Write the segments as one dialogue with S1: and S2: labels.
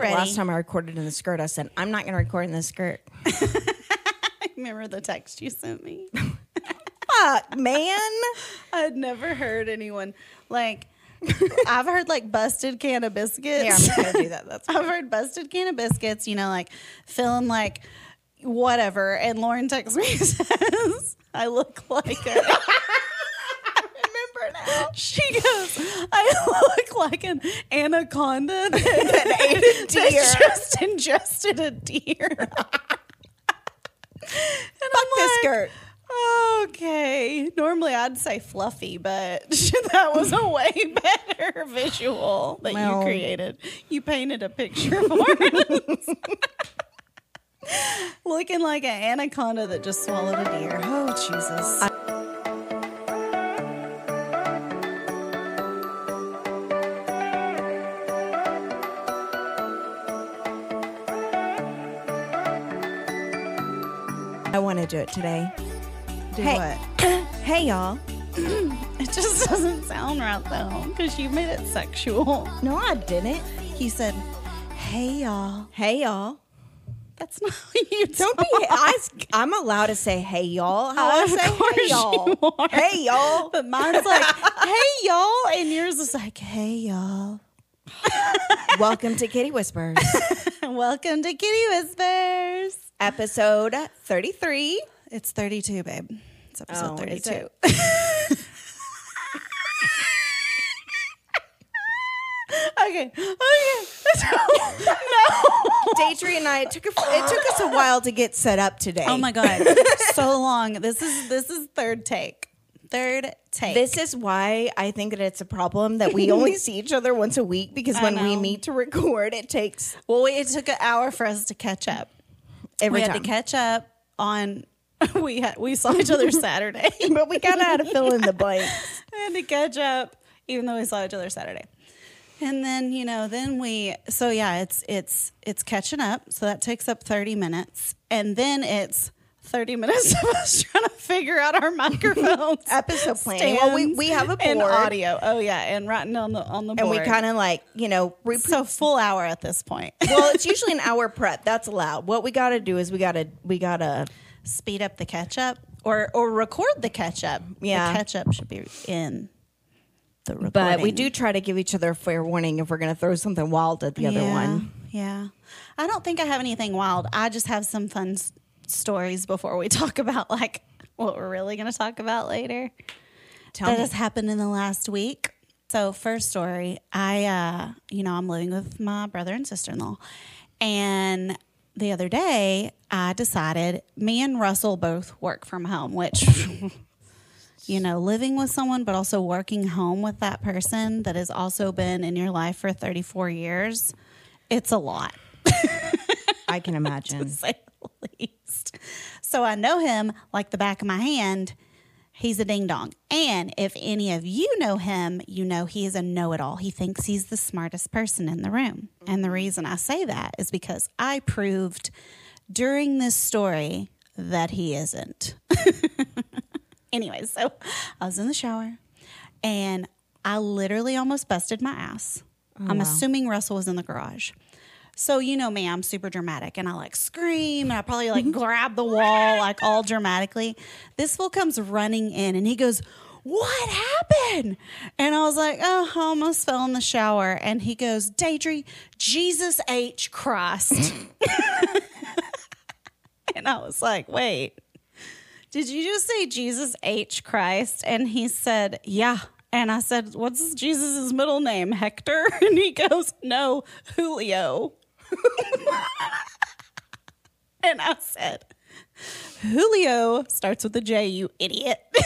S1: think
S2: ready.
S1: the last time I recorded in the skirt, I said, I'm not going to record in the skirt.
S2: Remember the text you sent me?
S1: Fuck, man.
S2: I'd never heard anyone like. I've heard like busted can of biscuits.
S1: Yeah, I'm going to do that. That's
S2: I've heard busted can of biscuits, you know, like feeling like whatever. And Lauren texts me and says, I look like a. She goes, I look like an anaconda that,
S1: ate a deer.
S2: that just ingested a deer. and
S1: Fuck this skirt.
S2: Okay. Normally I'd say fluffy, but that was a way better visual that
S1: Well.
S2: you created. You painted a picture for us. Looking like an anaconda that just swallowed a deer. Oh, Jesus.
S1: I do it today.
S2: Do
S1: hey.
S2: what?
S1: Hey, y'all.
S2: It just doesn't sound right though, because you made it sexual.
S1: No, I didn't.
S2: He said, "Hey y'all."
S1: Hey, y'all.
S2: That's not how you
S1: Don't be.
S2: talk.
S1: I, am allowed to say, hey, y'all. How I say, hey, y'all. Hey, y'all.
S2: But mine's like, "Hey y'all," and yours is like, "Hey y'all."
S1: Welcome to Kitty Whispers,
S2: Welcome to Kitty Whispers.
S1: Episode 33.
S2: It's 32, babe. It's episode
S1: Oh,
S2: 32.
S1: it?
S2: okay. Okay. no.
S1: Daydream and I it took a, it took us a while to get set up today.
S2: Oh my god. so long. This is this is third take. Third take.
S1: This is why I think that it's a problem that we only see each other once a week because
S2: I
S1: when we meet to record, it takes
S2: well, we, it took an hour for us to catch up.
S1: Every
S2: we
S1: time.
S2: had to catch up on. We had we saw each other Saturday,
S1: but we kind of had to fill in the blanks.
S2: we had to catch up, even though we saw each other Saturday. And then you know, then we so yeah, it's it's it's catching up. So that takes up thirty minutes, and then it's thirty minutes of us trying to figure out our microphones,
S1: Episode planning. Well, we, we have a board
S2: and audio. Oh yeah, and writing on the on the board.
S1: and we kind of like, you know,
S2: so full hour at this point.
S1: well, it's usually an hour prep. That's allowed. What we got to do is we got to we got to
S2: Speed up the catch up, or or record the catch up.
S1: Yeah.
S2: the catch up should be in the recording.
S1: but we do try to give each other a fair warning if we're going to throw something wild at the other one.
S2: Yeah. I don't think I have anything wild. I just have some fun stories before we talk about like what we're really going to talk about later.
S1: Tell
S2: that
S1: me.
S2: has happened in the last week. So, first story, I uh, you know, I'm living with my brother and sister-in-law. And the other day, I decided me and Russell both work from home, which you know, living with someone, but also working home with that person that has also been in your life for 34 years, it's a lot,
S1: I can imagine.
S2: to say the least. So I know him like the back of my hand. He's a ding dong. And if any of you know him, you know he is a know it all. He thinks he's the smartest person in the room. And the mm-hmm. reason I say that is because I proved during this story that he isn't. Anyway, so I was in the shower and I literally almost busted my ass. Oh, I'm assuming Russell was in the garage. So you know me, I'm super dramatic and I like scream and I probably like mm-hmm. grab the wall like all dramatically. This fool comes running in and he goes, What happened? And I was like, Oh, I almost fell in the shower. And he goes, Daidrie, Jesus H. Christ. and I was like, Wait, did you just say Jesus H. Christ? And he said, Yeah. And I said, What's Jesus' middle name? Hector? And he goes, No, Julio. and I said, Julio starts with a J, you idiot.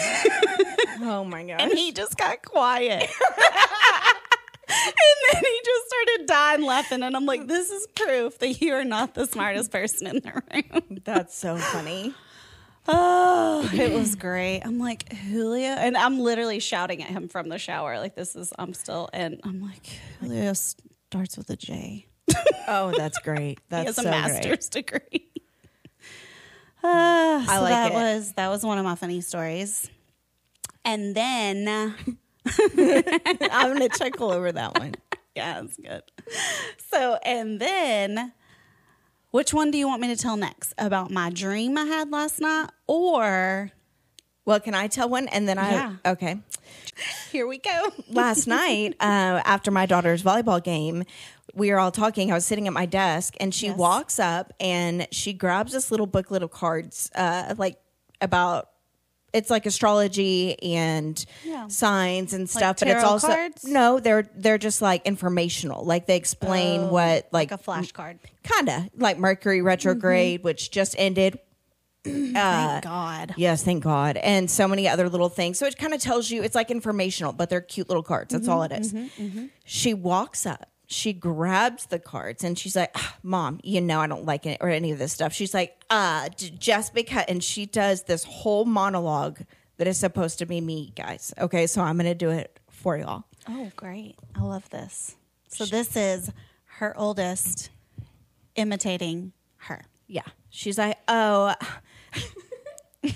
S1: Oh my gosh.
S2: and he just got quiet. and then he just started dying laughing. And I'm like, This is proof that you are not the smartest person in the room.
S1: That's so funny.
S2: Oh, it was great. I'm like, Julio. And I'm literally shouting at him from the shower. Like, this is, I'm still, and I'm like, Julio starts with a J.
S1: Oh, that's great. That's
S2: he has
S1: so
S2: a
S1: great.
S2: master's degree. Uh, so
S1: like
S2: that
S1: it.
S2: was that was one of my funny stories. And then
S1: I'm gonna chuckle over that one.
S2: yeah, that's good. So, and then, which one do you want me to tell next? About my dream I had last night, or
S1: Well, can I tell one? And then I
S2: Yeah.
S1: okay.
S2: here we go.
S1: last night uh, after my daughter's volleyball game we were all talking i was sitting at my desk and she
S2: Yes.
S1: walks up and she grabs this little booklet of cards uh, like about it's like astrology and
S2: Yeah.
S1: signs and stuff but it's also
S2: cards?
S1: no they're they're just like informational like they explain what like,
S2: Oh, like a flashcard.
S1: kinda like mercury retrograde
S2: Mm-hmm.
S1: which just ended
S2: Thank God.
S1: Yes, thank God. And so many other little things. So it kind of tells you it's like informational, but they're cute little cards. That's all it is. She walks up, she grabs the cards, and she's like, "Ah, Mom, you know, I don't like it or any of this stuff. She's like, uh, just because. And she does this whole monologue that is supposed to be me, guys. Okay, so I'm going to do it for y'all.
S2: Oh, great. I love this. So, this is her oldest imitating her.
S1: Yeah. She's like, oh,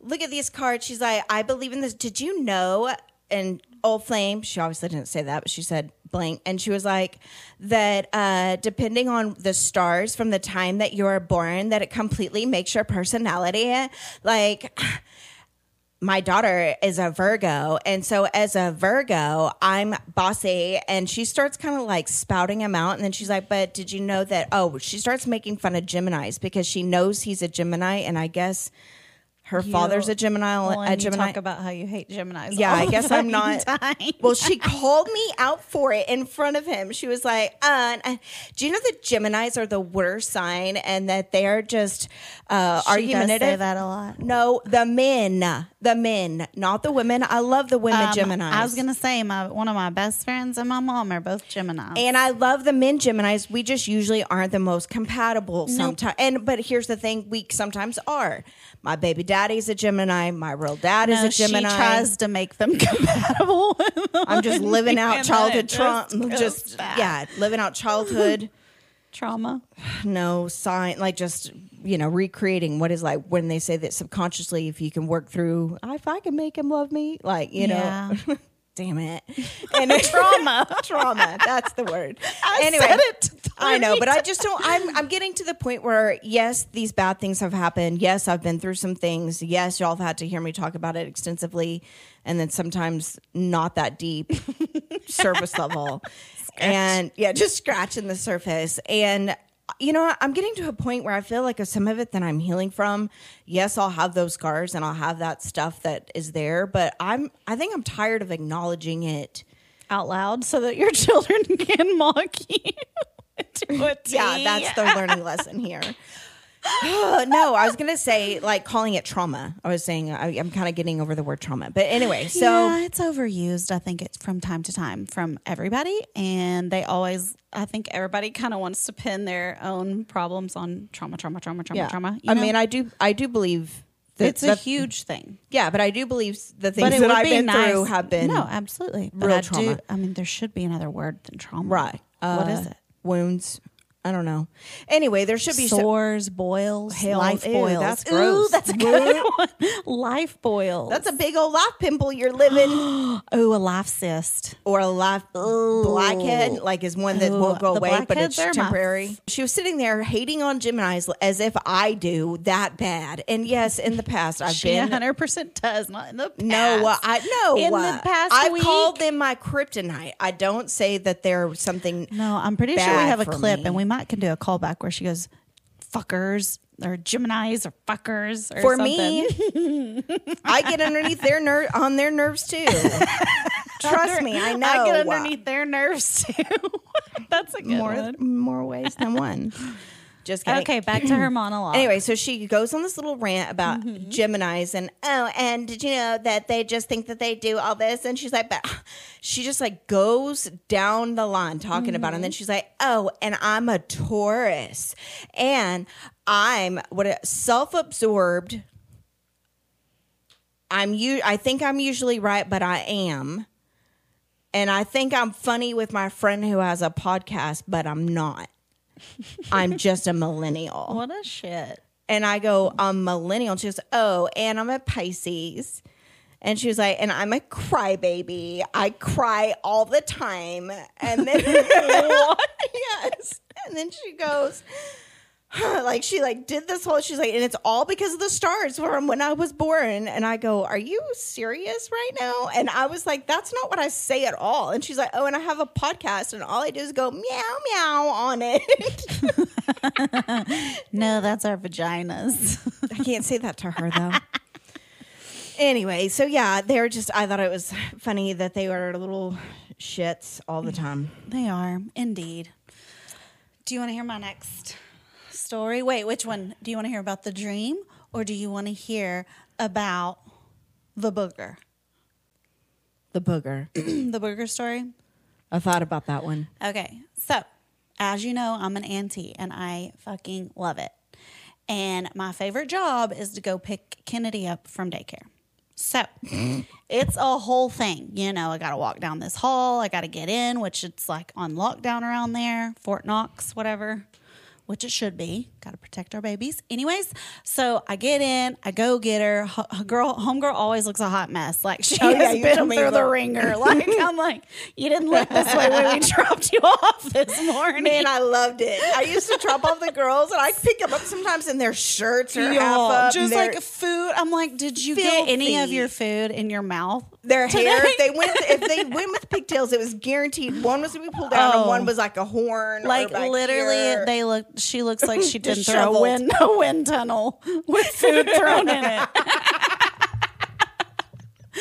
S1: look at these cards. She's like, I believe in this. Did you know? And old flame, she obviously didn't say that, but she said blank. And she was like, that uh, depending on the stars from the time that you're born, that it completely makes your personality. Like, my daughter is a Virgo. And so as a Virgo, I'm bossy. And she starts kind of like spouting him out. And then she's like, but did you know that? Oh, she starts making fun of Geminis because she knows he's a Gemini. And I guess her father's a Gemini.
S2: Well,
S1: a
S2: and you
S1: Gemini.
S2: talk about how you hate Geminis.
S1: Yeah, I guess I'm not.
S2: time.
S1: Well, she called me out for it in front of him. She was like, uh, uh, "Do you know that Gemini's are the worst sign and that they are just uh,
S2: She does
S1: argumentative?"
S2: say that a lot.
S1: No, the men, the men, not the women. I love the women
S2: Um,
S1: Geminis.
S2: I was gonna say my one of my best friends and my mom are both Geminis.
S1: and I love the men Geminis. We just usually aren't the most compatible sometimes. And but here's the thing: we sometimes are. My baby daddy's a Gemini. My real dad is
S2: No,
S1: a Gemini.
S2: She tries to make them compatible.
S1: I'm just living out childhood trauma.
S2: just
S1: Just yeah, living out childhood.
S2: trauma.
S1: no sign, like just you know, recreating what is like when they say that subconsciously, if you can work through, if I can make him love me, like you
S2: Yeah.
S1: know. Damn it! And trauma, trauma. That's the word.
S2: I
S1: anyway,
S2: said it
S1: I know, but I just don't. I'm I'm getting to the point where yes, these bad things have happened. Yes, I've been through some things. Yes, y'all have had to hear me talk about it extensively, and then sometimes not that deep, surface level, and yeah, just scratching the surface. And you know, I'm getting to a point where I feel like some of it that I'm healing from. Yes, I'll have those scars and I'll have that stuff that is there, but I'm I think I'm tired of acknowledging it.
S2: out loud so that your children can mock you. to a T.
S1: Yeah, that's the learning lesson here. no, I was gonna say like calling it trauma. I was saying I, I'm kind of getting over the word trauma, but anyway. So
S2: yeah, it's overused. I think it's from time to time from everybody, and they always. I think everybody kind of wants to pin their own problems on trauma, trauma, trauma, trauma,
S1: yeah,
S2: trauma.
S1: I
S2: know?
S1: mean, I do, I do believe that
S2: it's a
S1: that-
S2: huge thing.
S1: yeah, but I do believe the things that I've
S2: be
S1: been
S2: nice.
S1: through have been
S2: no, absolutely. But
S1: real
S2: I
S1: trauma.
S2: do. I mean, there should be another word than trauma.
S1: right.
S2: what
S1: Uh,
S2: is it?
S1: Wounds. I don't know. Anyway, there should be so-
S2: Sores, boils,
S1: Hell,
S2: life
S1: ew,
S2: boils.
S1: that's
S2: Ooh, that's a good one. Life boils.
S1: that's a big old life pimple you're living,
S2: oh, a life cyst.
S1: or a life blackhead, like is one that
S2: Ooh,
S1: won't go away, but it's
S2: blackheads are my
S1: temporary. She was sitting there hating on Gemini's as if I do that bad. And yes, in the past I've
S2: She
S1: been
S2: 100 percent does not in the past.
S1: No, uh, I no.
S2: In the
S1: uh,
S2: past week?
S1: called them my kryptonite. I don't say that they're something.
S2: No, I'm pretty sure we have a clip,
S1: me.
S2: and we might can do a callback where she goes, "Fuckers" or Gemini's or fuckers or
S1: For
S2: something.
S1: me, I get underneath their ner- on their nerves too. Trust me, I know.
S2: I get underneath their nerves too. That's a good
S1: more
S2: one.
S1: more ways than one. Just kidding.
S2: Okay, back to her monologue.
S1: Anyway, so she goes on this little rant about
S2: Mm-hmm.
S1: Gemini's and oh, and did you know that they just think that they do all this? And she's like, but she just like goes down the line talking about it. And then
S2: Mm-hmm.
S1: she's like, oh, and I'm a Taurus, and I'm what a self-absorbed. I'm you. I think I'm usually right, but I am. And I think I'm funny with my friend who has a podcast, but I'm not. I'm just a millennial.
S2: what a shit.
S1: And I go, I'm millennial. And she goes, Oh, and I'm a Pisces. And she was like, and I'm a crybaby. I cry all the time. And then yes. And then she goes, like she like did this whole she's like and it's all because of the stars from when I was born. And I go are you serious right now? And I was like that's not what I say at all. And she's like oh and I have a podcast and all I do is go meow meow on it.
S2: No, that's our vaginas.
S1: I can't say that to her though. Anyway so yeah they're just I thought it was funny that they were little shits all the time.
S2: They are, indeed. Do you want to hear my next story? Wait, which one? Do you want to hear about the dream or do you want to hear about the booger?
S1: the booger
S2: the booger story?
S1: I thought about that one
S2: Okay, so as you know, I'm an auntie and I fucking love it. And my favorite job is to go pick Kennedy up from daycare. So it's a whole thing. You know, I got to walk down this hall, I got to get in, which it's like on lockdown around there, Fort Knox, whatever, which it should be. Got to protect our babies. Anyways, so I get in, I go get her. H- girl, homegirl always looks a hot mess. Like she
S1: oh,
S2: has
S1: you
S2: been through the ringer. Like I'm like, you didn't look this way when we dropped you off this morning.
S1: Man, I loved it. I used to drop off the girls, and I pick them up sometimes, in their shirts half
S2: Y'all,
S1: up,
S2: just like food. I'm like, did you get any of your food in your mouth?
S1: Their hair. If they went, if they went with pigtails, it was guaranteed. One was gonna be pulled out, and
S2: Oh.
S1: one was like a horn.
S2: Like literally,
S1: here.
S2: they look. She looks like she'd been through a wind, a wind tunnel with food thrown in it.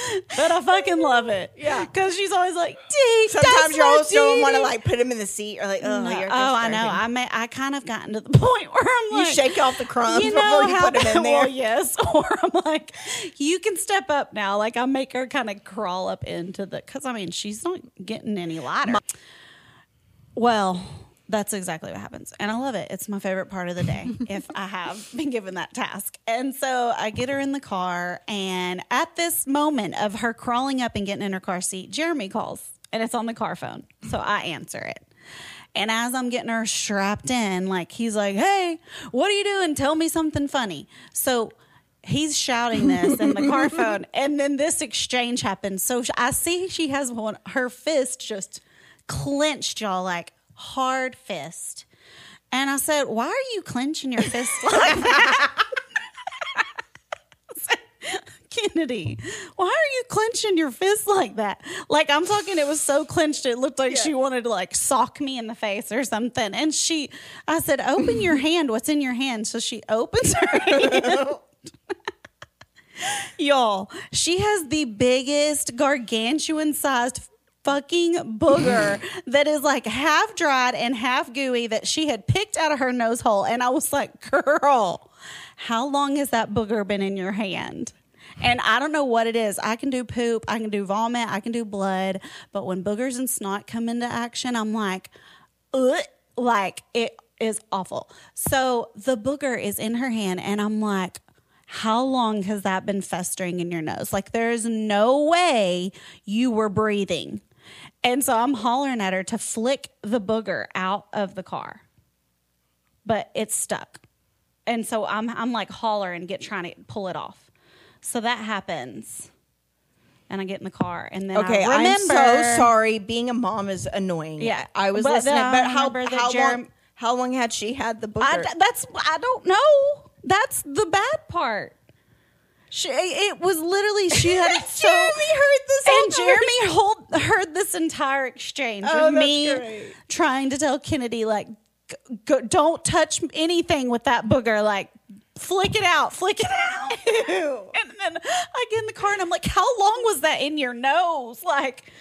S2: but I fucking love it.
S1: Yeah.
S2: because she's always like, "Dee,
S1: Sometimes you
S2: my
S1: also don't want to like put him in the seat, or like, oh,
S2: No, oh, I know. I may, I kind of gotten to the point where I'm like, You
S1: shake off the crumbs
S2: you
S1: before
S2: know
S1: you
S2: how
S1: put them in there.
S2: Well, yes, or I'm like, you can step up now. Like I make her kind of crawl up into the because I mean she's not getting any lighter. well, that's exactly what happens, and I love it. It's my favorite part of the day if I have been given that task. And so I get her in the car, and at this moment of her crawling up and getting in her car seat, Jeremy calls, and it's on the car phone. So I answer it. And as I'm getting her strapped in, like he's like, "Hey, what are you doing? Tell me something funny." So he's shouting this in the car phone, and then this exchange happens. So I see she has one, her fist just clenched, y'all, like hard fist. And I said, "Why are you clenching your fist like that?" Kennedy, why are you clenching your fist like that? Like I'm talking, it was so clenched, it looked like she wanted to like sock me in the face or something. And she, I said, "Open your hand. What's in your hand?" So she opens her hand. Y'all, she has the biggest gargantuan sized fucking booger that is like half dried and half gooey that she had picked out of her nose hole. And I was like, girl, how long has that booger been in your hand? And I don't know what it is. I can do poop, I can do vomit, I can do blood, but when boogers and snot come into action, I'm like, Ugh, like it is awful. So the booger is in her hand, and I'm like, how long has that been festering in your nose? Like, there's no way you were breathing. And so I'm hollering at her to flick the booger out of the car, but it's stuck. And so I'm, I'm like hollering, and get trying to pull it off. So that happens. And I get in the car, and then
S1: Okay,
S2: I
S1: I'm
S2: remember.
S1: so sorry. Being a mom is annoying.
S2: Yeah,
S1: I was
S2: but
S1: listening.
S2: then
S1: But how how long how long had she had the booger?
S2: I, that's I don't know. That's the bad part. She, it was literally she had it so.
S1: Jeremy heard this
S2: and Jeremy hold, heard this entire exchange
S1: Oh,
S2: of me
S1: great.
S2: trying to tell Kennedy like, "G- go, don't touch anything with that booger. Like, flick it out, flick it out. and then I get in the car and I'm like, how long was that in your nose? Like,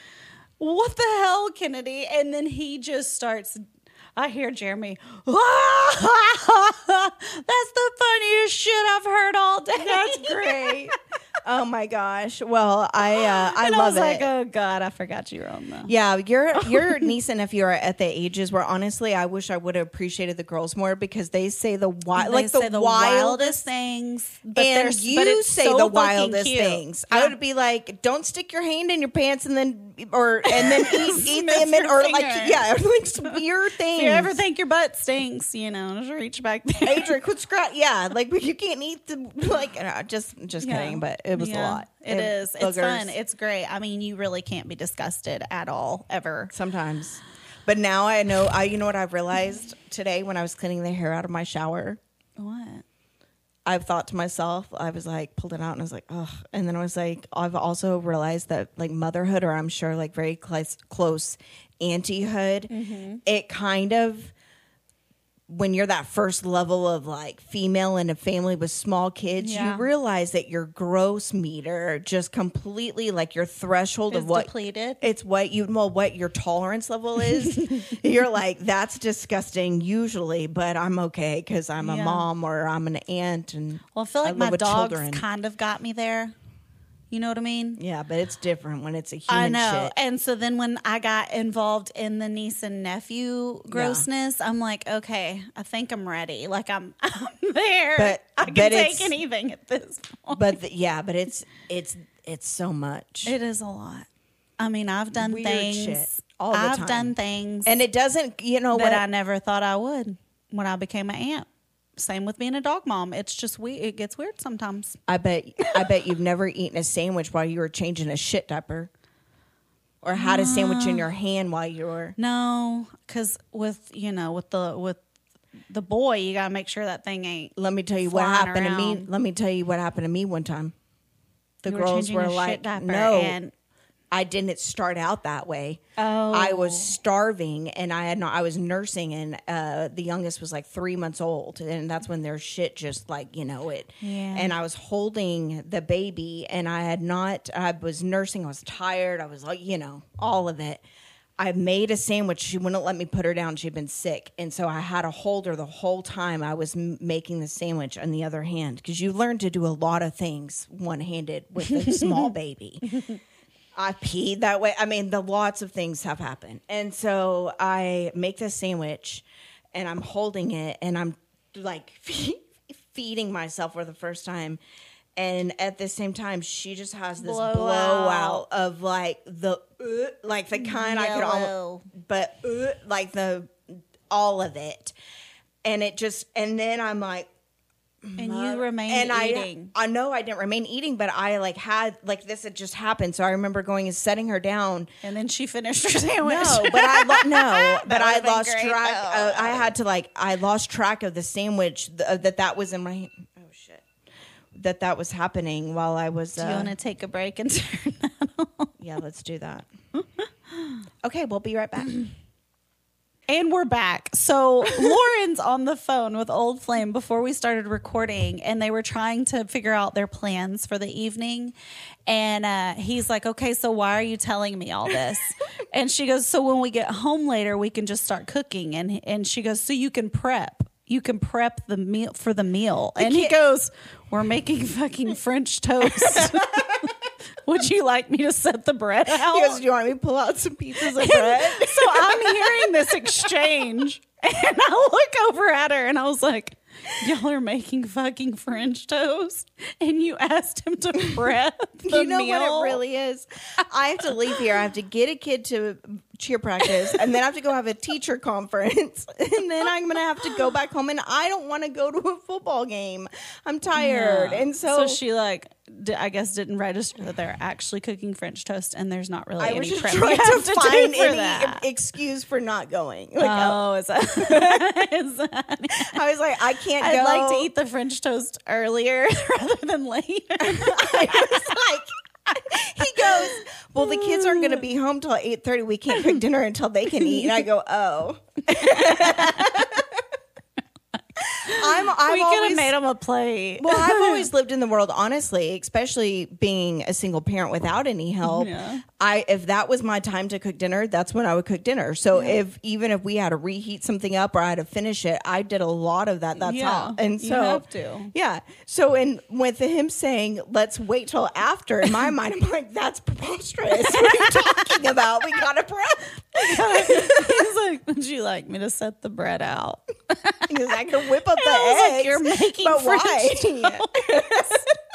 S2: what the hell, Kennedy? And then he just starts. I hear Jeremy. That's the funniest shit I've heard all day.
S1: That's great. oh my gosh. Well, I uh, I
S2: and I
S1: love
S2: was
S1: it.
S2: like, oh god, I forgot you were on the.
S1: Yeah, your your niece and nephew are at the ages where honestly, I wish I would have appreciated the girls more because they say the wild, like the,
S2: the
S1: wildest
S2: wildest things, but
S1: and you
S2: it's
S1: say
S2: so
S1: the wildest
S2: cute.
S1: things.
S2: Yeah.
S1: I would be like, "Don't stick your hand in your pants and then or and then eat, eat them or like yeah, like weird things.
S2: If you ever think your butt stinks, you know, just reach back there.
S1: Adrian, quit scratch. Yeah, like you can't eat the like. uh, just just
S2: Yeah.
S1: kidding, but it was a
S2: Yeah,
S1: lot.
S2: It is. It's
S1: boogers.
S2: fun. It's great. I mean, you really can't be disgusted at all ever.
S1: sometimes. But now I know. I you know what I've realized today when I was cleaning the hair out of my shower.
S2: What?
S1: I've thought to myself, I was like, pulled it out and I was like, ugh. And then I was like, I've also realized that like motherhood, or I'm sure like very close, close antihood,
S2: Mm-hmm.
S1: it kind of, when you're that first level of like female in a family with small kids,
S2: Yeah.
S1: you realize that your gross meter just completely like your threshold of what
S2: depleted.
S1: it's what you well what your tolerance level is you're like that's disgusting usually but i'm okay because i'm a mom or i'm an aunt and
S2: Well, I feel like my dogs
S1: children.
S2: kind of got me there. You know what I mean?
S1: yeah but it's different when it's a human
S2: I know.
S1: shit
S2: And so then when I got involved in the niece and nephew grossness, I'm like, okay, I think I'm ready. Like I'm, I'm there.
S1: But-
S2: I can
S1: but
S2: take anything at this point.
S1: but the, yeah but it's it's it's so much
S2: it is a lot. I mean, I've done
S1: Weird
S2: things.
S1: shit all the
S2: I've
S1: time.
S2: done things
S1: and it doesn't you know
S2: that
S1: what
S2: I never thought I would when I became an aunt. Same with being a dog mom. It's just we. It gets weird sometimes.
S1: i bet i bet you've never eaten a sandwich while you were changing a shit diaper or had a sandwich in your hand while you were
S2: No, because with you know with the with the boy, you gotta make sure that thing ain't.
S1: let me tell you what
S2: Flying
S1: happened to me.
S2: around.
S1: Let me tell you what happened to me one time. The
S2: You
S1: girls
S2: changing
S1: were
S2: a shit
S1: like,
S2: diaper
S1: "No,
S2: and
S1: I didn't start out that way.
S2: Oh.
S1: I was starving, and I had not. I was nursing, and uh, the youngest was like three months old, and that's when their shit just like you know it.
S2: Yeah.
S1: And I was holding the baby, and I had not. I was nursing. I was tired. I was like, you know, all of it. I made a sandwich. She wouldn't let me put her down. She'd been sick. And so I had to hold her the whole time I was m- making the sandwich on the other hand. Because you learn to do a lot of things one handed with a small baby. I peed that way. I mean, the lots of things have happened. And so I make this sandwich and I'm holding it and I'm like feeding myself for the first time. And at the same time, she just has this
S2: Blowout.
S1: blowout, of like the, uh, like the kind I could
S2: Yellow.
S1: almost, but uh, like the, all of it. And it just, and then I'm like,
S2: and you remained eating.
S1: and I,
S2: eating.
S1: I know I didn't remain eating, but I like had like this had just happened. So I remember going and setting her down.
S2: and then she finished her sandwich.
S1: No, but I lo- no, but I lost
S2: great,
S1: track. Uh, I had to like I lost track of the sandwich th- uh, that that was in my. Oh shit, that that was happening while I was.
S2: Do you
S1: Uh,
S2: want to take a break and turn that on?
S1: yeah, let's do that. okay, we'll be right back.
S2: And we're back. So Lauren's on the phone with Old Flame before we started recording, and they were trying to figure out their plans for the evening. And uh, he's like, "Okay, so why are you telling me all this?" and she goes, "So when we get home later, we can just start cooking." And and she goes, "So you can prep." You can prep the meal for the meal. And he goes, We're making fucking French toast. Would you like me to set the bread out?
S1: He goes, "Do you want me to pull out some pieces of bread?"
S2: so I'm hearing this exchange, and I look over at her, and I was like, "Y'all are making fucking French toast, and you asked him to prep the
S1: you know
S2: meal?
S1: what it really is? I have to leave here. I have to get a kid to cheer practice, and then I have to go have a teacher conference, and then I'm going to have to go back home. And I don't want to go to a football game. I'm tired,
S2: Yeah.
S1: and so,
S2: so she like, I guess, didn't register that they're actually cooking French toast, and there's not really
S1: I
S2: any
S1: was just trying to
S2: to
S1: find
S2: for
S1: any
S2: that.
S1: excuse for not going. Like, uh,
S2: Oh, is that? is that
S1: I was like, I can't
S2: I'd
S1: go.
S2: like to eat the French toast earlier rather than later.
S1: I was like, he goes, well, the kids aren't going to be home till eight thirty. We can't cook dinner until they can eat. And I go, oh. I'm. I've
S2: we could have made him a plate.
S1: Well, I've always lived in the world, honestly, especially being a single parent without any help.
S2: Yeah.
S1: I if that was my time to cook dinner, that's when I would cook dinner. So if even if we had to reheat something up or I had to finish it, I did a lot of that. That's
S2: Yeah,
S1: how. And
S2: you
S1: so
S2: have to.
S1: Yeah. So and with him saying, "Let's wait till after," in my mind, I'm like, "That's preposterous. What are you talking about? We gotta prep."
S2: He's like, would you like me to set the bread out?
S1: Because I can whip up the
S2: was like, "You're making
S1: but
S2: French
S1: why?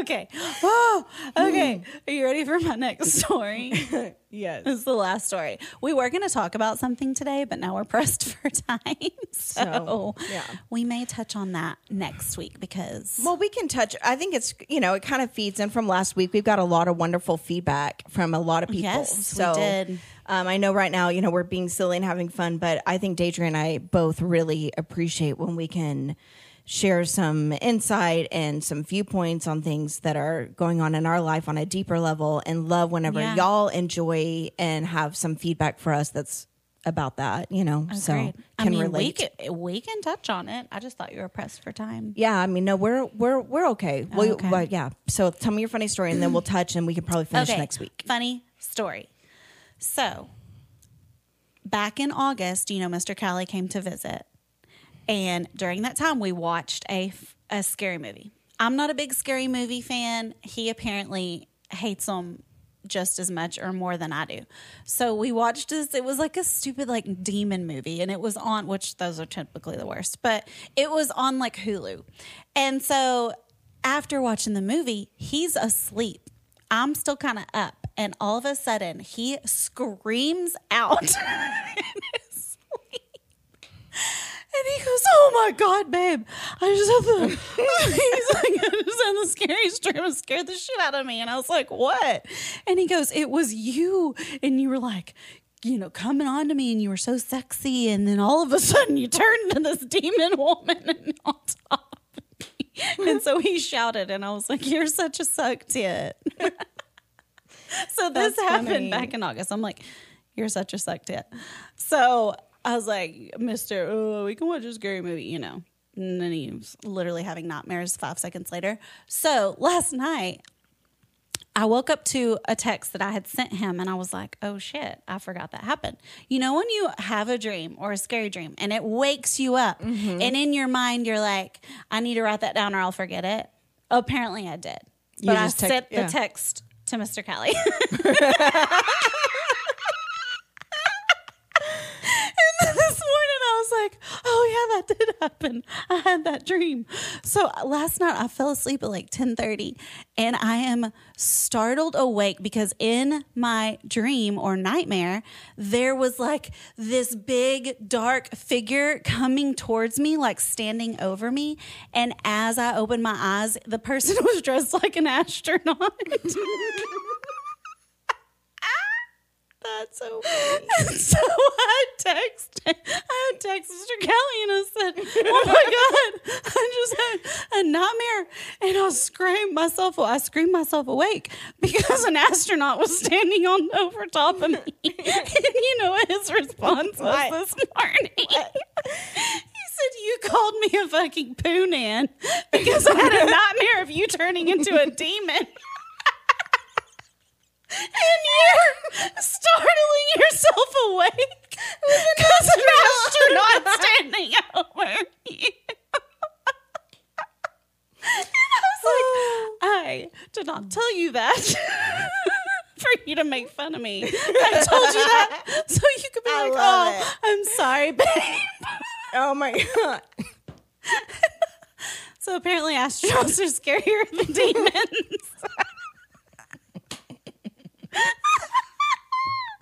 S2: okay. Oh, okay. Are you ready for my next story?
S1: Yes.
S2: this is the last story. We were going to talk about something today, but now we're pressed for time. So,
S1: So, yeah.
S2: we may touch on that next week because
S1: Well, we can touch. I think it's you know it kind of feeds in from last week. We've got a lot of wonderful feedback from a lot of people.
S2: Yes, we
S1: so,
S2: did.
S1: Um, I know right now you know we're being silly and having fun, but I think Daidrie and I both really appreciate when we can share some insight and some viewpoints on things that are going on in our life on a deeper level, and love whenever
S2: Yeah.
S1: y'all enjoy and have some feedback for us that's about that. You know, oh, so
S2: Agreed.
S1: can
S2: I mean,
S1: relate.
S2: We can, we can touch on it. I just thought you were pressed for time.
S1: Yeah, I mean, no, we're we're we're okay. Oh, we,
S2: Okay.
S1: but yeah. So tell me your funny story, and then we'll touch, and we can probably finish next week.
S2: Funny story. So, back in August, you know, Mr. Callie came to visit. And during that time, we watched a, a scary movie. I'm not a big scary movie fan. He apparently hates them just as much or more than I do. So we watched this. It was like a stupid like demon movie, and it was on which those are typically the worst, but it was on like Hulu. And so after watching the movie, he's asleep. I'm still kind of up, and all of a sudden he screams out in his sleep. And he goes, "Oh my god, babe! I just had the he's like, I just had the scariest dream. It scared the shit out of me." And I was like, "What?" And he goes, "It was you, and you were like." You know, coming on to me, and you were so sexy, and then all of a sudden you turned into this demon woman and on top. And so he shouted, and I was like, "You're such a suck tit." so this
S1: That's
S2: happened
S1: funny.
S2: back in August. I'm like, "You're such a suck tit." So I was like, Mister, oh, we can watch a scary movie, you know. And then he was literally having nightmares five seconds later. So last night, I woke up to a text that I had sent him and I was like, oh shit, I forgot that happened. You know, when you have a dream or a scary dream and it wakes you up,
S1: Mm-hmm.
S2: and in your mind, you're like, I need to write that down or I'll forget it. Apparently, I did.
S1: You
S2: But I sent the
S1: yeah.
S2: text to Mr. Kelly. like, oh yeah, that did happen. I had that dream. So uh, last night I fell asleep at like 10:30 and I am startled awake because in my dream or nightmare there was like this big dark figure coming towards me like standing over me and as I opened my eyes the person was dressed like an astronaut. That's so funny. so I text, I had text Mr. Kelly and I said, "Oh my god, I just had a nightmare," and I screamed myself. I screamed myself awake because an astronaut was standing on over top of me. and you know what his response was
S1: What?
S2: this morning? He said, "You called me a fucking poonan because I had a nightmare of you turning into a demon." And you're startling yourself awake because an astronaut standing over you. and I was like, I did not tell you that for you to make fun of me. I told you that so you could be
S1: I
S2: like, oh,
S1: it.
S2: I'm sorry, babe.
S1: Oh my god!
S2: So apparently astronauts are scarier than demons.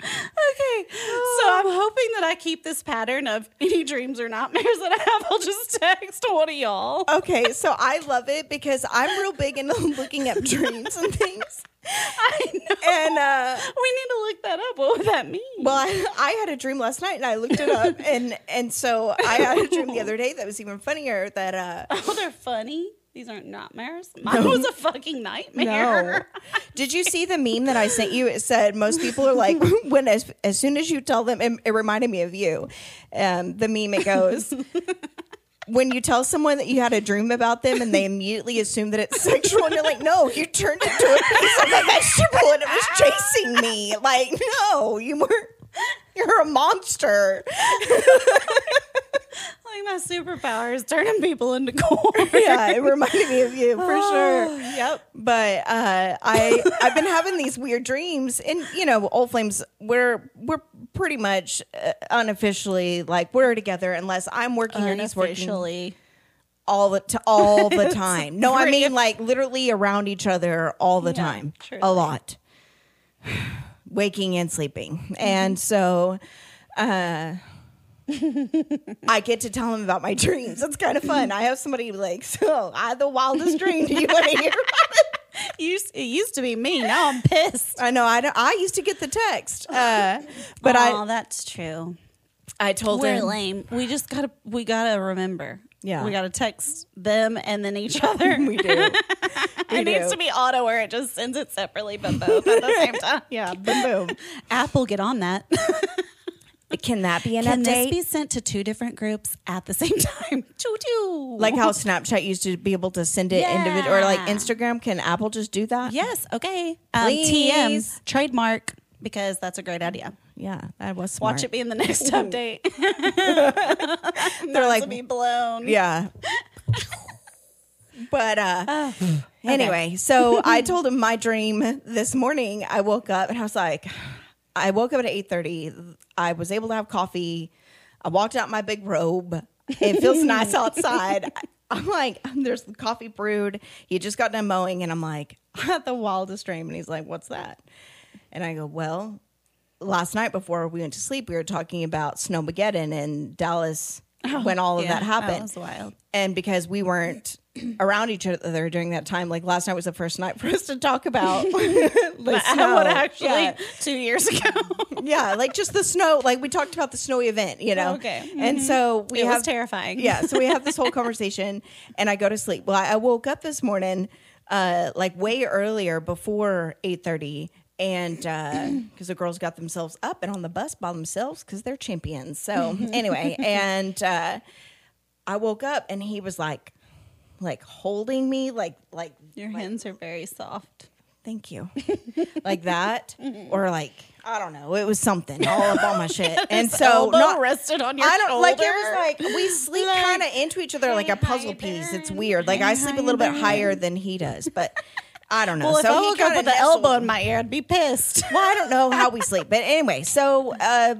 S2: Okay, so I'm hoping that I keep this pattern of any dreams or nightmares that I have. I'll just text one of y'all.
S1: Okay, so I love it because I'm real big into looking up dreams and things,
S2: I know.
S1: and uh,
S2: we need to look that up. What would that mean?
S1: well, I, I had a dream last night, and I looked it up, and and so I had a dream the other day that was even funnier. That uh,
S2: oh, they're funny. These aren't nightmares. Mine was a fucking nightmare.
S1: No. Did you see the meme that I sent you? It said most people are like, when as as soon as you tell them, it, it reminded me of you. Um, the meme it goes. When you tell someone that you had a dream about them and they immediately assume that it's sexual, and you're like, no, you turned into a piece of a vegetable and it was chasing me. Like, no, you were, you're a monster.
S2: Like my superpower is turning people into corn.
S1: Yeah, it reminded me of you for sure.
S2: Yep.
S1: but uh, I I've been having these weird dreams, and you know, Old Flames, we're we're pretty much uh, unofficially like we're together unless I'm working or he's working.
S2: Unofficially.
S1: all the t- all the time. No, I mean like literally around each other all the
S2: Yeah,
S1: time.
S2: truly.
S1: A lot. Waking and sleeping. And so uh I get to tell him about my dreams. It's kind of fun. I have somebody like, so I had the wildest dream. Do you want to hear about it?
S2: Used, it used to be me. Now I'm pissed.
S1: I know. I don't, I used to get the text, uh, but
S2: oh,
S1: I
S2: that's true.
S1: I told
S2: We're
S1: him
S2: lame. We just gotta we gotta remember.
S1: Yeah.
S2: we gotta text them and then each other.
S1: we do. We
S2: it needs to be auto where it just sends it separately, but both at the same time.
S1: Yeah, boom, boom.
S2: Apple, get on that.
S1: Can that be an
S2: Can this be sent to two different groups at the same time? Choo choo.
S1: like how Snapchat used to be able to send it individual, or like Instagram. Can Apple just do that?
S2: yes, okay. Um,
S1: Please.
S2: TM trademark because that's a great idea.
S1: yeah, that was smart.
S2: Watch it be in the next update.
S1: They're like,
S2: be blown.
S1: yeah. But uh
S2: Oh,
S1: anyway, so I told him my dream this morning. I woke up and I was like, I woke up at eight thirty. I was able to have coffee. I walked out my big robe. It feels nice outside. I'm like, there's the coffee brewed. He just got done mowing, and I'm like, I had the wildest dream. And he's like, What's that? And I go, Well, last night before we went to sleep, we were talking about Snowmageddon and Dallas oh, when all of that happened
S2: That was wild.
S1: and because we weren't around each other during that time, like last night was the first night for us to talk about the snow.
S2: What actually
S1: yeah.
S2: two years ago.
S1: Yeah, like just the snow. Like we talked about the snowy event, you know.
S2: Okay.
S1: and so we
S2: it
S1: have
S2: was terrifying.
S1: yeah, so we have this whole conversation, and I go to sleep. Well, I, I woke up this morning, uh, like way earlier before eight thirty, and because the girls got themselves up and on the bus by themselves because they're champions. So anyway, and uh, I woke up, and he was like, like holding me, like like
S2: Your hands are very soft.
S1: thank you, like that, or like. I don't know. It was something all up on my shit, and so not
S2: rested on your
S1: I don't like it was like we sleep
S2: Like,
S1: kind of into each other like a puzzle piece. It's weird. Like I sleep a little bit higher than he does, but I don't know.
S2: Well, if
S1: so
S2: I
S1: he
S2: woke up with the elbow in my ear, I'd be pissed.
S1: Well, I don't know how we sleep, but anyway. So uh,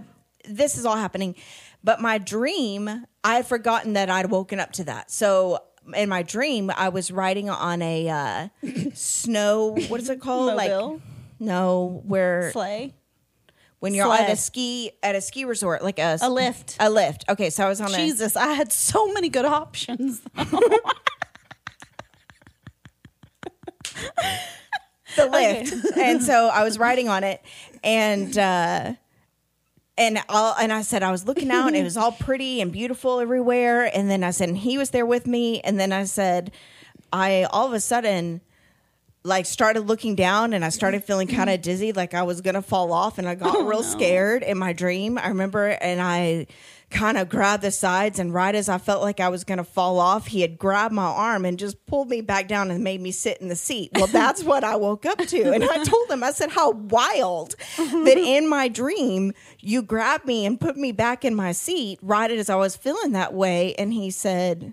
S1: this is all happening, but my dream, I had forgotten that I'd woken up to that. So in my dream, I was riding on a uh, snow. What is it called?
S2: Mobile?
S1: Like no, where
S2: Sleigh.
S1: when you're at a ski at a ski resort, like a
S2: A lift.
S1: A lift. Okay, so I was on
S2: Jesus, I had so many good options.
S1: the lift. and so I was riding on it and uh and all and I said I was looking out and it was all pretty and beautiful everywhere. And then I said and he was there with me. And then I said I all of a sudden like started looking down and I started feeling kind of dizzy like I was going to fall off. And I got oh, real scared in my dream. I remember and I kind of grabbed the sides and right as I felt like I was going to fall off, he had grabbed my arm and just pulled me back down and made me sit in the seat. Well, that's what I woke up to. And I told him, I said, how wild that in my dream you grabbed me and put me back in my seat right as I was feeling that way. And he said,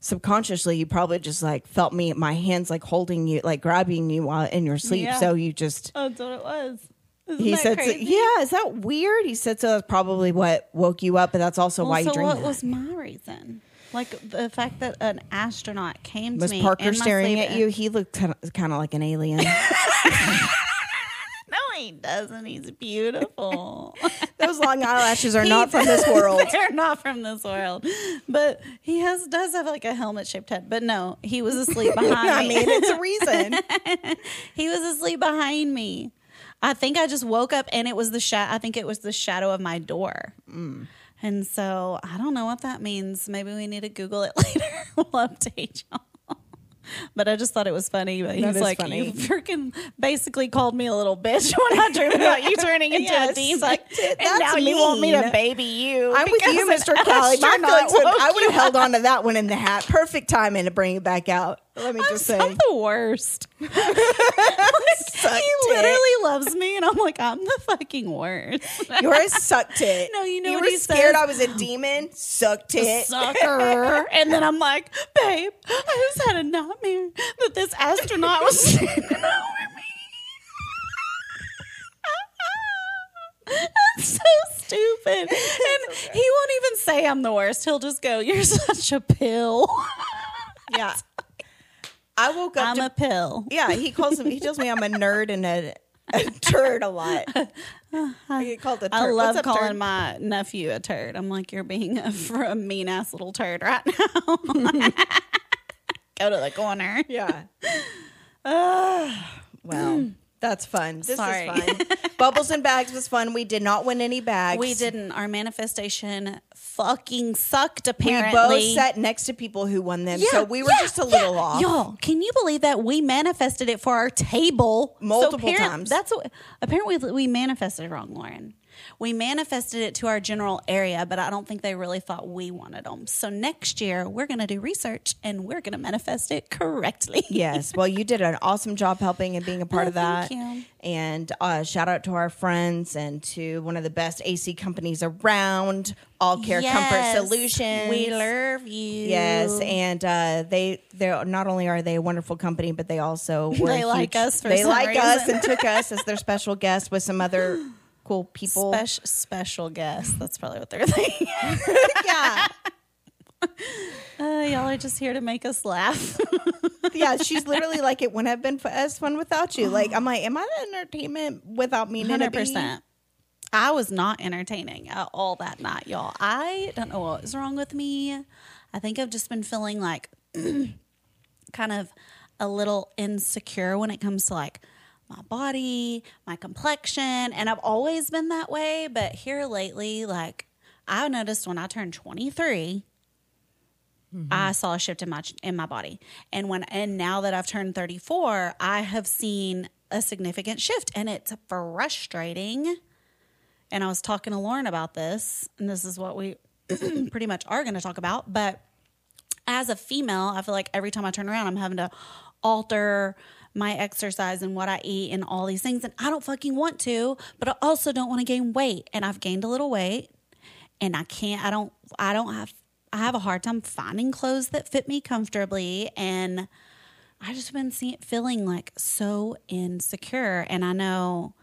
S1: subconsciously you probably just like felt me my hands like holding you like grabbing you while in your sleep
S2: Yeah.
S1: so you just oh
S2: That's what it was. Isn't
S1: he said so, yeah is that weird he said so that's probably what woke you up but that's also
S2: Well,
S1: why you
S2: so
S1: dreamed
S2: what
S1: that.
S2: was my reason? Like the fact that an astronaut came
S1: was
S2: to me.
S1: parker
S2: in my
S1: staring at you he looked kind of, like an alien
S2: No, he doesn't. He's beautiful.
S1: those long eyelashes are not from this world
S2: They're not from this world. But he has does have like a helmet shaped head. But no, he was asleep behind
S1: i
S2: me.
S1: mean it's a reason
S2: he was asleep behind me. I think I just woke up and it was the sha- I think it was the shadow of my door.
S1: Mm.
S2: And so I don't know what that means. Maybe we need to Google it later. we'll update y'all. But I just thought it was funny. But he's like,
S1: funny.
S2: you freaking basically called me a little bitch when I dreamed about you turning into
S1: Yeah,
S2: a demon.
S1: it.
S2: And now
S1: That's
S2: you want me to baby you.
S1: I'm with you, Mr. Callie. My
S2: astronaut
S1: feelings would, I would have held on to that one in the hat. Perfect timing to bring it back out. Let me
S2: I'm
S1: just say.
S2: the worst.
S1: Sucked
S2: he
S1: it.
S2: literally loves me, and I'm like, I'm the fucking worst.
S1: Yours sucked it.
S2: No, you know
S1: you
S2: what
S1: were
S2: he
S1: scared
S2: says?
S1: I was a demon. Sucked it.
S2: Sucker. and then I'm like, babe, I just had a nightmare that this astronaut was standing over me. That's so stupid. And He won't even say I'm the worst. He'll just go, "You're such a pill."
S1: Yeah. I woke up
S2: I'm
S1: to
S2: a pill.
S1: Yeah, he calls him. He tells me I'm a nerd and a, a turd a lot. Uh-huh. I get called a turd.
S2: I love
S1: What's up,
S2: calling
S1: turd?
S2: my nephew a turd. I'm like, you're being a, a mean ass little turd right now. Go to the corner.
S1: Yeah. Uh. well, that's fun. This
S2: Sorry.
S1: is fun. Bubbles and bags was fun. We did not win any bags.
S2: We didn't. Our manifestation fucking sucked.
S1: We
S2: Apparently,
S1: both sat next to people who won them, so we were
S2: yeah,
S1: just a
S2: yeah.
S1: little off.
S2: Y'all, can you believe that we manifested it for our table
S1: Multiple
S2: apparent-
S1: times.
S2: That's what apparently we manifested wrong, Lauren. We manifested it to our general area, but I don't think they really thought we wanted them. So next year we're going to do research and we're going to manifest it correctly.
S1: Yes. Well, you did an awesome job helping and being a part
S2: Oh,
S1: of that.
S2: thank you.
S1: And uh, shout out to our friends and to one of the best AC companies around, All Care Comfort
S2: Yes.
S1: Solutions.
S2: We love you.
S1: Yes, and uh, they they not only are they a wonderful company, but they also
S2: They like
S1: huge-
S2: us for
S1: they like us and took us as their special guest with some other cool people.
S2: Special special guest. That's probably what they're thinking.
S1: yeah,
S2: Uh, y'all are just here to make us laugh.
S1: yeah. She's literally like it wouldn't have been f- as fun without you. Like I'm like, am I the entertainment without me?
S2: Hundred percent. I was not entertaining at all that night, y'all. I don't know what was wrong with me. I think I've just been feeling like kind of a little insecure when it comes to like my body, my complexion, and I've always been that way. But here lately, like I noticed when I turned 23, mm-hmm. I saw a shift in my in my body, and when and now that I've turned 34, I have seen a significant shift, and it's frustrating. And I was talking to Lauren about this, and this is what we pretty much are going to talk about. But as a female, I feel like every time I turn around, I'm having to alter my exercise and what I eat and all these things. And I don't fucking want to, but I also don't want to gain weight. And I've gained a little weight and I can't, I don't, I don't have, I have a hard time finding clothes that fit me comfortably. And I just been see, feeling like so insecure. And I know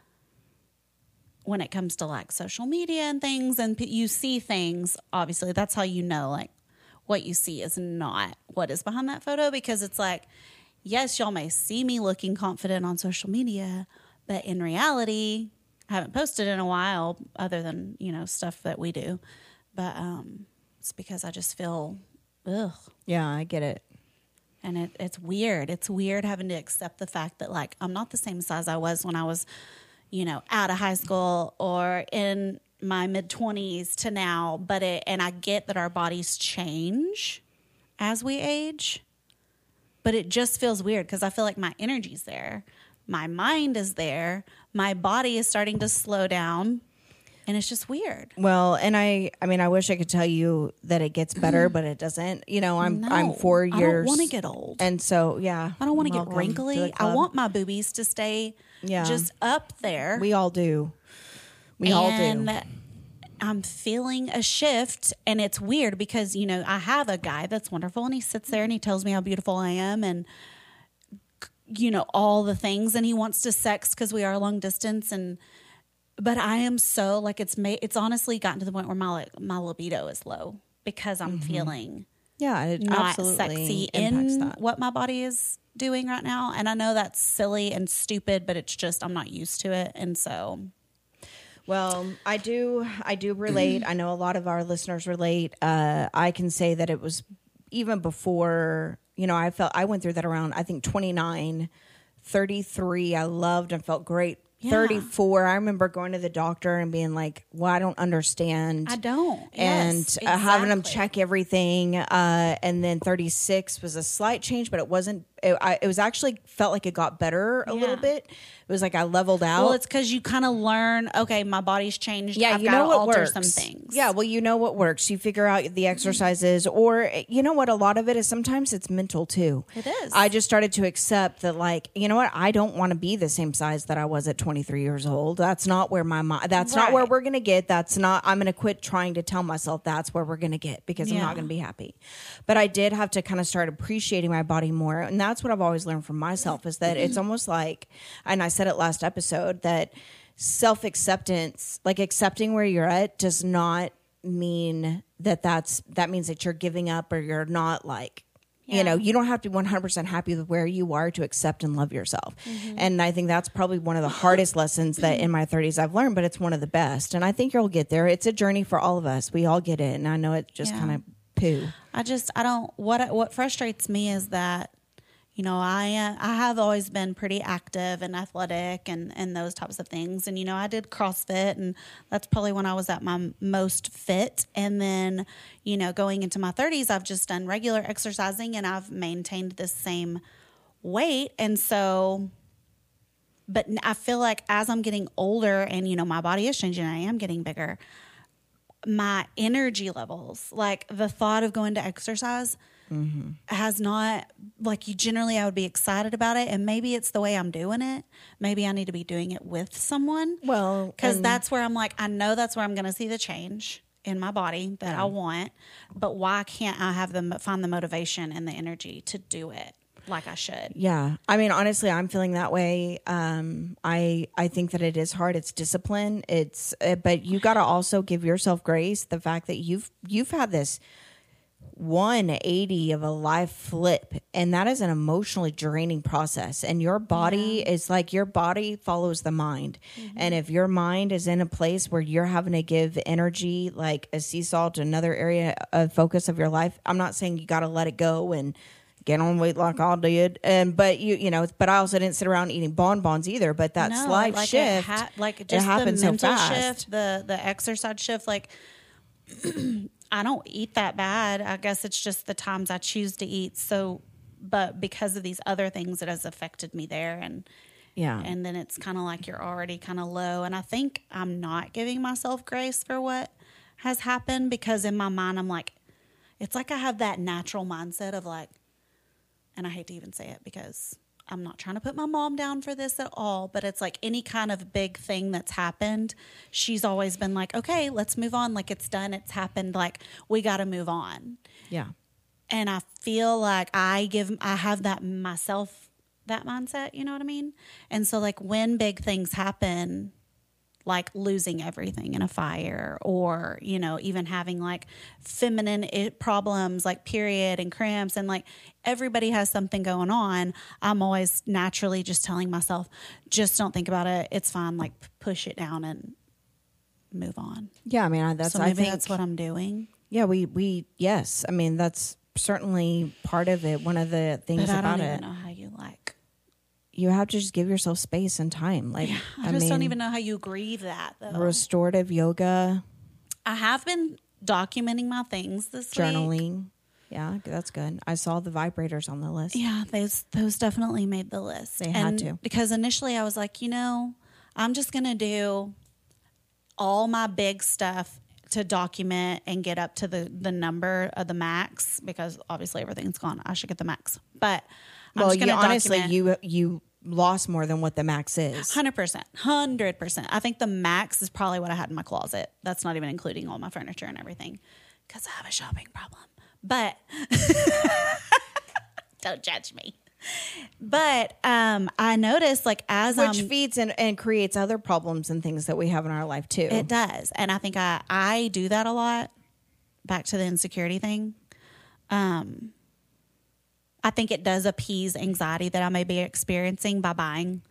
S2: when it comes to like social media and things and you see things, obviously that's how you know like what you see is not what is behind that photo because it's like, yes, y'all may see me looking confident on social media, but in reality, I haven't posted in a while other than, you know, stuff that we do. But um it's because I just feel ugh.
S1: Yeah, I get it.
S2: And it, it's weird. It's weird having to accept the fact that like I'm not the same size I was when I was, you know, out of high school or in my mid 20s to now, but it and I get that our bodies change as we age. But it just feels weird because I feel like my energy's there. My mind is there. My body is starting to slow down. And it's just weird.
S1: Well, and I, I mean, I wish I could tell you that it gets better, mm. but it doesn't. You know, I'm, I'm
S2: No,
S1: four
S2: I don't wanna get old.
S1: and so yeah,
S2: I don't want to get
S1: welcome
S2: wrinkly.
S1: the
S2: I
S1: club.
S2: want my boobies to stay
S1: Yeah.
S2: just up there.
S1: We all do. We all do.
S2: and I'm feeling a shift, and it's weird because you know I have a guy that's wonderful, and he sits there and he tells me how beautiful I am, and you know all the things, and he wants to sex because we are long distance, and but I am so like it's made it's honestly gotten to the point where my like, my libido is low because I'm mm-hmm. feeling
S1: Yeah, it
S2: not
S1: absolutely
S2: sexy in
S1: that.
S2: what my body is doing right now. And I know that's silly and stupid, but it's just I'm not used to it. And so
S1: Well, I do. I do relate. I know a lot of our listeners relate. Uh, I can say that it was even before. You know, I felt I went through that around. I think 29, 33. I loved and felt great.
S2: Yeah.
S1: 34. I remember going to the doctor and being like, "Well, I don't understand."
S2: I don't.
S1: and
S2: Yes,
S1: uh, having them check everything. Uh, and then 36 was a slight change, but it wasn't. It, I, it was actually felt like it got better a little bit. It was like I leveled out.
S2: Well, it's because you kind of learn, okay, my body's changed.
S1: Yeah,
S2: I've
S1: you know what
S2: alter
S1: works.
S2: some things.
S1: Yeah, well, you know what works. You figure out the exercises, or you know what? A lot of it is sometimes it's mental too.
S2: It is.
S1: I just started to accept that, like, you know what? I don't want to be the same size that I was at 23 years old. That's not where my mind. That's not where we're gonna get. That's not. I'm gonna quit trying to tell myself that's where we're gonna get because I'm not gonna be happy. But I did have to kind of start appreciating my body more, and that's what I've always learned from myself is that it's mm-hmm. almost like, and I said it last episode that self acceptance, like accepting where you're at, does not mean that that's that means that you're giving up or you're not like you know you don't have to be 100% happy with where you are to accept and love yourself. Mm-hmm. And i think that's probably one of the hardest lessons that in my 30s i've learned but it's one of the best. And i think you'll get there. It's a journey for all of us. We all get it. And i know it's just
S2: Yeah.
S1: kind of poo.
S2: I just I don't what what frustrates me is that you know I uh, I have always been pretty active and athletic and and those types of things. And you know I did CrossFit and that's probably when I was at my most fit. And then you know going into my 30s I've just done regular exercising and I've maintained the same weight. And so but I feel like as I'm getting older and you know my body is changing I am getting bigger my energy levels like the thought of going to exercise has not like you generally I would be excited about it and maybe it's the way I'm doing it maybe I need to be doing it with someone
S1: well
S2: because that's where I'm like I know that's where I'm going to see the change in my body that I want but why can't I have them find the motivation and the energy to do it like I should
S1: Yeah. I mean, honestly, I'm feeling that way. Um, I, I think that it is hard. It's discipline. It's, uh, but you got to also give yourself grace. The fact that you've, you've had this 180 of a life flip and that is an emotionally draining process and your body is like your body follows the mind mm-hmm. and if your mind is in a place where you're having to give energy like a seesaw to another area of focus of your life i'm not saying you got to let it go and get on weight like I did and but you you know but I also didn't sit around eating bonbons either but that
S2: No,
S1: slight
S2: like
S1: shift
S2: ha- like
S1: it
S2: just the
S1: happens so
S2: mental
S1: fast.
S2: shift, the the exercise shift. Like I don't eat that bad. I guess it's just the times I choose to eat. So, but because of these other things, it has affected me there, and
S1: yeah
S2: and then it's kind of like you're already kind of low. And I think I'm not giving myself grace for what has happened because in my mind I'm like, it's like I have that natural mindset of like, and I hate to even say it because I'm not trying to put my mom down for this at all, but it's like any kind of big thing that's happened, she's always been like, okay, let's move on. Like it's done, it's happened. Like we got to move on.
S1: yeah
S2: And I feel like I give, I have that myself, that mindset, you know what I mean? And so, like, when big things happen, like losing everything in a fire or you know even having like feminine problems like period and cramps and like everybody has something going on i'm always naturally just telling myself just don't think about it it's fine like push it down and move on
S1: yeah I mean that's
S2: so
S1: I think
S2: that's what i'm doing
S1: Yeah, we we yes. I mean, that's certainly part of it. One of the things about it,
S2: even know how you like
S1: you have to just give yourself space and time. Like
S2: i, just don't even know how you grieve that though
S1: restorative yoga,
S2: i have been documenting my things this week
S1: journaling. Yeah, that's good. I saw the vibrators on the list.
S2: Yeah, those those definitely made the list.
S1: They had to.
S2: because initially I was like, you know, I'm just gonna do all my big stuff to document and get up to the the number of the max because obviously everything's gone. I should get the max, but I'm
S1: well, you, honestly,
S2: document-
S1: you you lost more than what the max is.
S2: Hundred percent, hundred percent. I think the max is probably what I had in my closet. That's not even including all my furniture and everything, because I have a shopping problem. But don't judge me. But um, I noticed, like as
S1: Which
S2: I'm,
S1: feeds and, and creates other problems and things that we have in our life too.
S2: it does, and I think I I do that a lot. Back to the insecurity thing. Um, I think it does appease anxiety that I may be experiencing by buying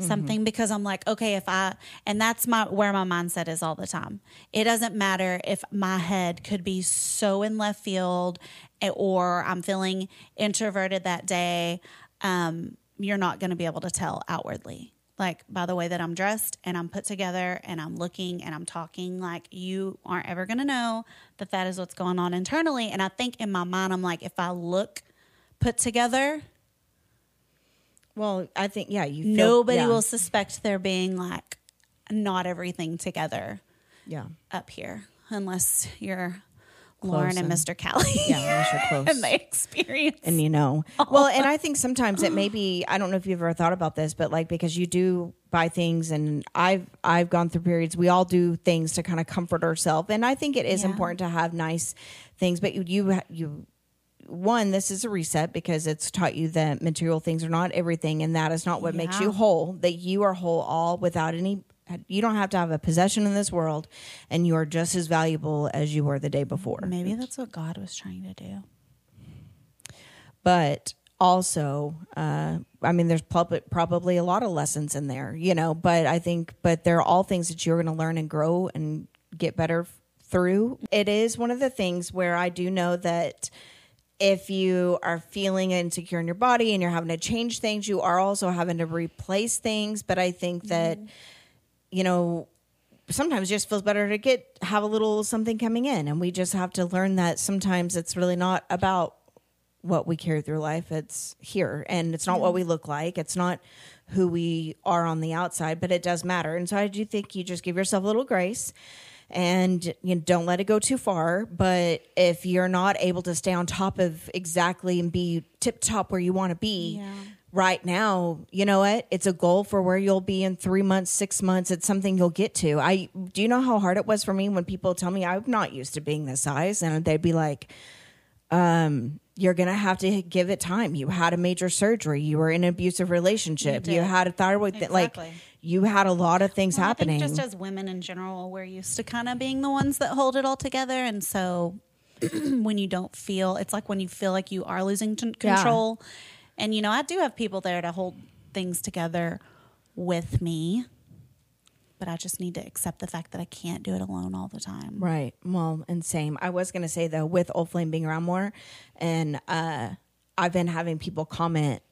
S2: something because I'm like, okay, if I and that's my where my mindset is all the time. It doesn't matter if my head could be so in left field eh, or I'm feeling introverted that day. Um, you're not going to be able to tell outwardly. Like by the way that I'm dressed and I'm put together and I'm looking and I'm talking, like you aren't ever going to know that that is what's going on internally. And I think in my mind, I'm like, if I look put together,
S1: well, I think yeah, you feel,
S2: nobody
S1: yeah,
S2: will suspect there being like not everything together
S1: Yeah,
S2: up here unless you're Lauren and
S1: and-
S2: Mr. Kelly
S1: yeah, unless you're close.
S2: and they experience.
S1: and you know well and i think sometimes it may be i don't know if you've ever thought about this but like because you do buy things and i've i've gone through periods we all do things to kind of comfort ourselves and i think it is
S2: Yeah.
S1: important to have nice things but you you you one this is a reset because it's taught you that material things are not everything and that is not what makes you whole that you are whole all without any you don't have to have a possession in this world, and you are just as valuable as you were the day before.
S2: Maybe that's what God was trying to do.
S1: but also uh, i mean there's probably probably a lot of lessons in there you know but i think but they're all things that you're going to learn and grow and get better through it is one of the things where i do know that if you are feeling insecure in your body and you're having to change things you are also having to replace things. But i think that mm-hmm. you know sometimes it just feels better to get have a little something coming in. And we just have to learn that sometimes it's really not about what we carry through life. It's here. And it's not what we look like. It's not who we are on the outside but it does matter. And so i do think you just give yourself a little grace and you know, don't let it go too far but if you're not able to stay on top of exactly and be tip top where you want to be
S2: Yeah.
S1: right now, you know what? It's a goal for where you'll be in three months, six months. It's something you'll get to. I do you know how hard it was for me when people tell me I'm not used to being this size, and they'd be like, um, "You're gonna have to give it time. You had a major surgery. You were in an abusive relationship. You,
S2: did.
S1: had a thyroid. Th- like you had a lot of things
S2: Well, I
S1: happening.
S2: think just as women in general, we're used to kind of being the ones that hold it all together, and so when you don't feel, it's like when you feel like you are losing t-
S1: Yeah.
S2: control. And you know, I do have people there to hold things together with me, but I just need to accept the fact that I can't do it alone all the time.
S1: Right. Well, and same. I was going to say though, with Old Flame being around more, and uh, I've been having people comment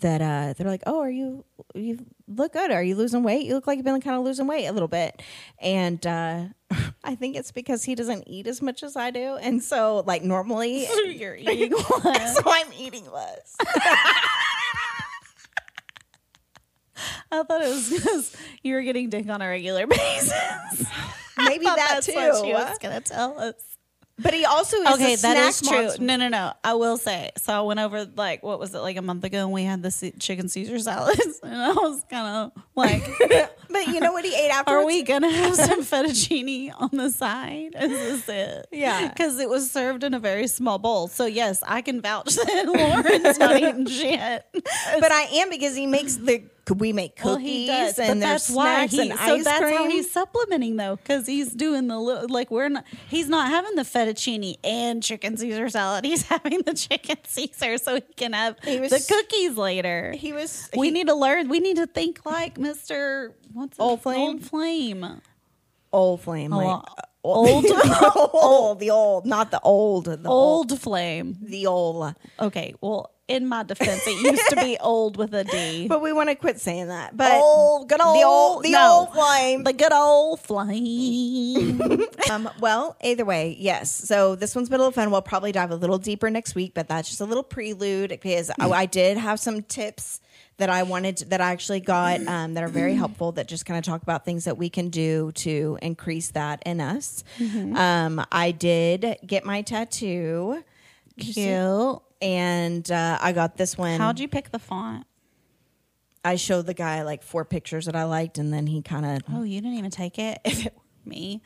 S1: that uh, they're like, "Oh, are you you look good? Are you losing weight? You look like you've been kind of losing weight a little bit." And uh, I think it's because he doesn't eat as much as I do, and so like normally,
S2: You're eating less.
S1: so I'm eating less.
S2: I thought it was because you were getting dick on a regular basis.
S1: Maybe that
S2: that's
S1: too.
S2: what she was gonna tell us.
S1: But he also is
S2: Okay,
S1: a
S2: that is true.
S1: monster.
S2: No, no, no. I will say. So I went over like what was it like a month ago, and we had the chicken Caesar salads, and I was kind of like,
S1: But you know what he ate afterwards?
S2: "Are we gonna have some fettuccine on the side? Is this it?"
S1: Yeah.
S2: because it was served in a very small bowl. So yes, I can vouch that Lauren's not eating shit.
S1: But I am because he makes the. Could we make cookies
S2: Well, he does,
S1: and there's
S2: that's why
S1: snacks
S2: he.
S1: and
S2: so that's
S1: cream.
S2: how he's supplementing though, because he's doing the li- like we're not. He's not having the fettuccine and chicken Caesar salad. He's having the chicken Caesar so he can have
S1: He was-
S2: the cookies later.
S1: he was.
S2: we
S1: he-
S2: need to learn. We need to think like Mister what's
S1: Old Flame?
S2: Old Flame.
S1: old flame, like uh,
S2: Old-
S1: old, old, the old, not the old, the old,
S2: Old Flame.
S1: the old.
S2: Okay. Well, in my defense, it used to be old with a D.
S1: But we want to quit saying that. But
S2: Old, good old,
S1: the old, the
S2: no.
S1: old flame.
S2: the good old flame.
S1: um, well, either way, yes. So this one's been a little fun. We'll probably dive a little deeper next week, but that's just a little prelude because I, I did have some tips that I wanted to- that I actually got um, that are very helpful that just kind of talk about things that we can do to increase that in us. Um, I did get my tattoo
S2: Cute.
S1: And uh, I got this one.
S2: How'd you pick the font?
S1: I showed the guy like four pictures that I liked, and then he kind of
S2: Oh, you didn't even take it. If it were me,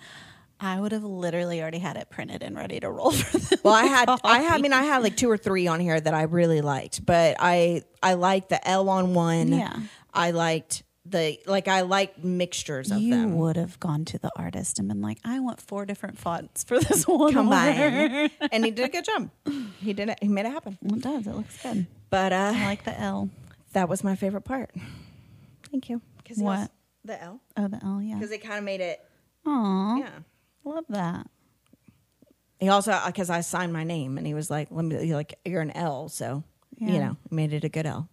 S2: I would have literally already had it printed and ready to roll for the
S1: Well, I had, I had, I mean, I had like two or three on here that I really liked, but I, I liked the L on one.
S2: Yeah.
S1: I liked the, like, I like mixtures of
S2: You
S1: them.
S2: You would have gone to the artist and been like, "I want four different fonts for this one."
S1: Combine, and he did a good job. He did it. He made it happen.
S2: Well, it does. It looks good.
S1: But uh,
S2: I like the L.
S1: that was my favorite part. Thank you. Cause
S2: What?
S1: was- the L
S2: Oh, the L. Yeah.
S1: because it kind of made it.
S2: Aw,
S1: Yeah.
S2: love that.
S1: He also because I signed my name, and he was like, "Let me you're like you're an L," so you know, made it a good L.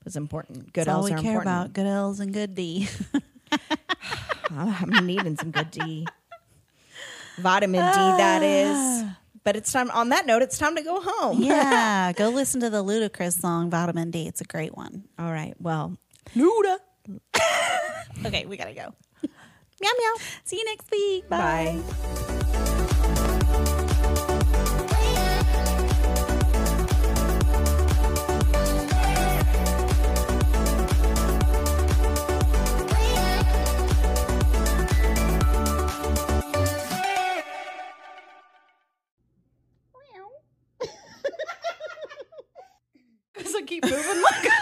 S1: It was important. Good
S2: That's all
S1: L's
S2: we
S1: are
S2: care
S1: important.
S2: about. Good L's and good D.
S1: I'm needing some good D. Vitamin D, that is. But it's time, on that note, it's time to go home.
S2: yeah, go listen to the Ludacris song "Vitamin D." It's a great one.
S1: All right. Well,
S2: Luda. okay, we gotta go.
S1: meow meow.
S2: See you next week. Bye.
S1: Bye.
S2: Keep moving like.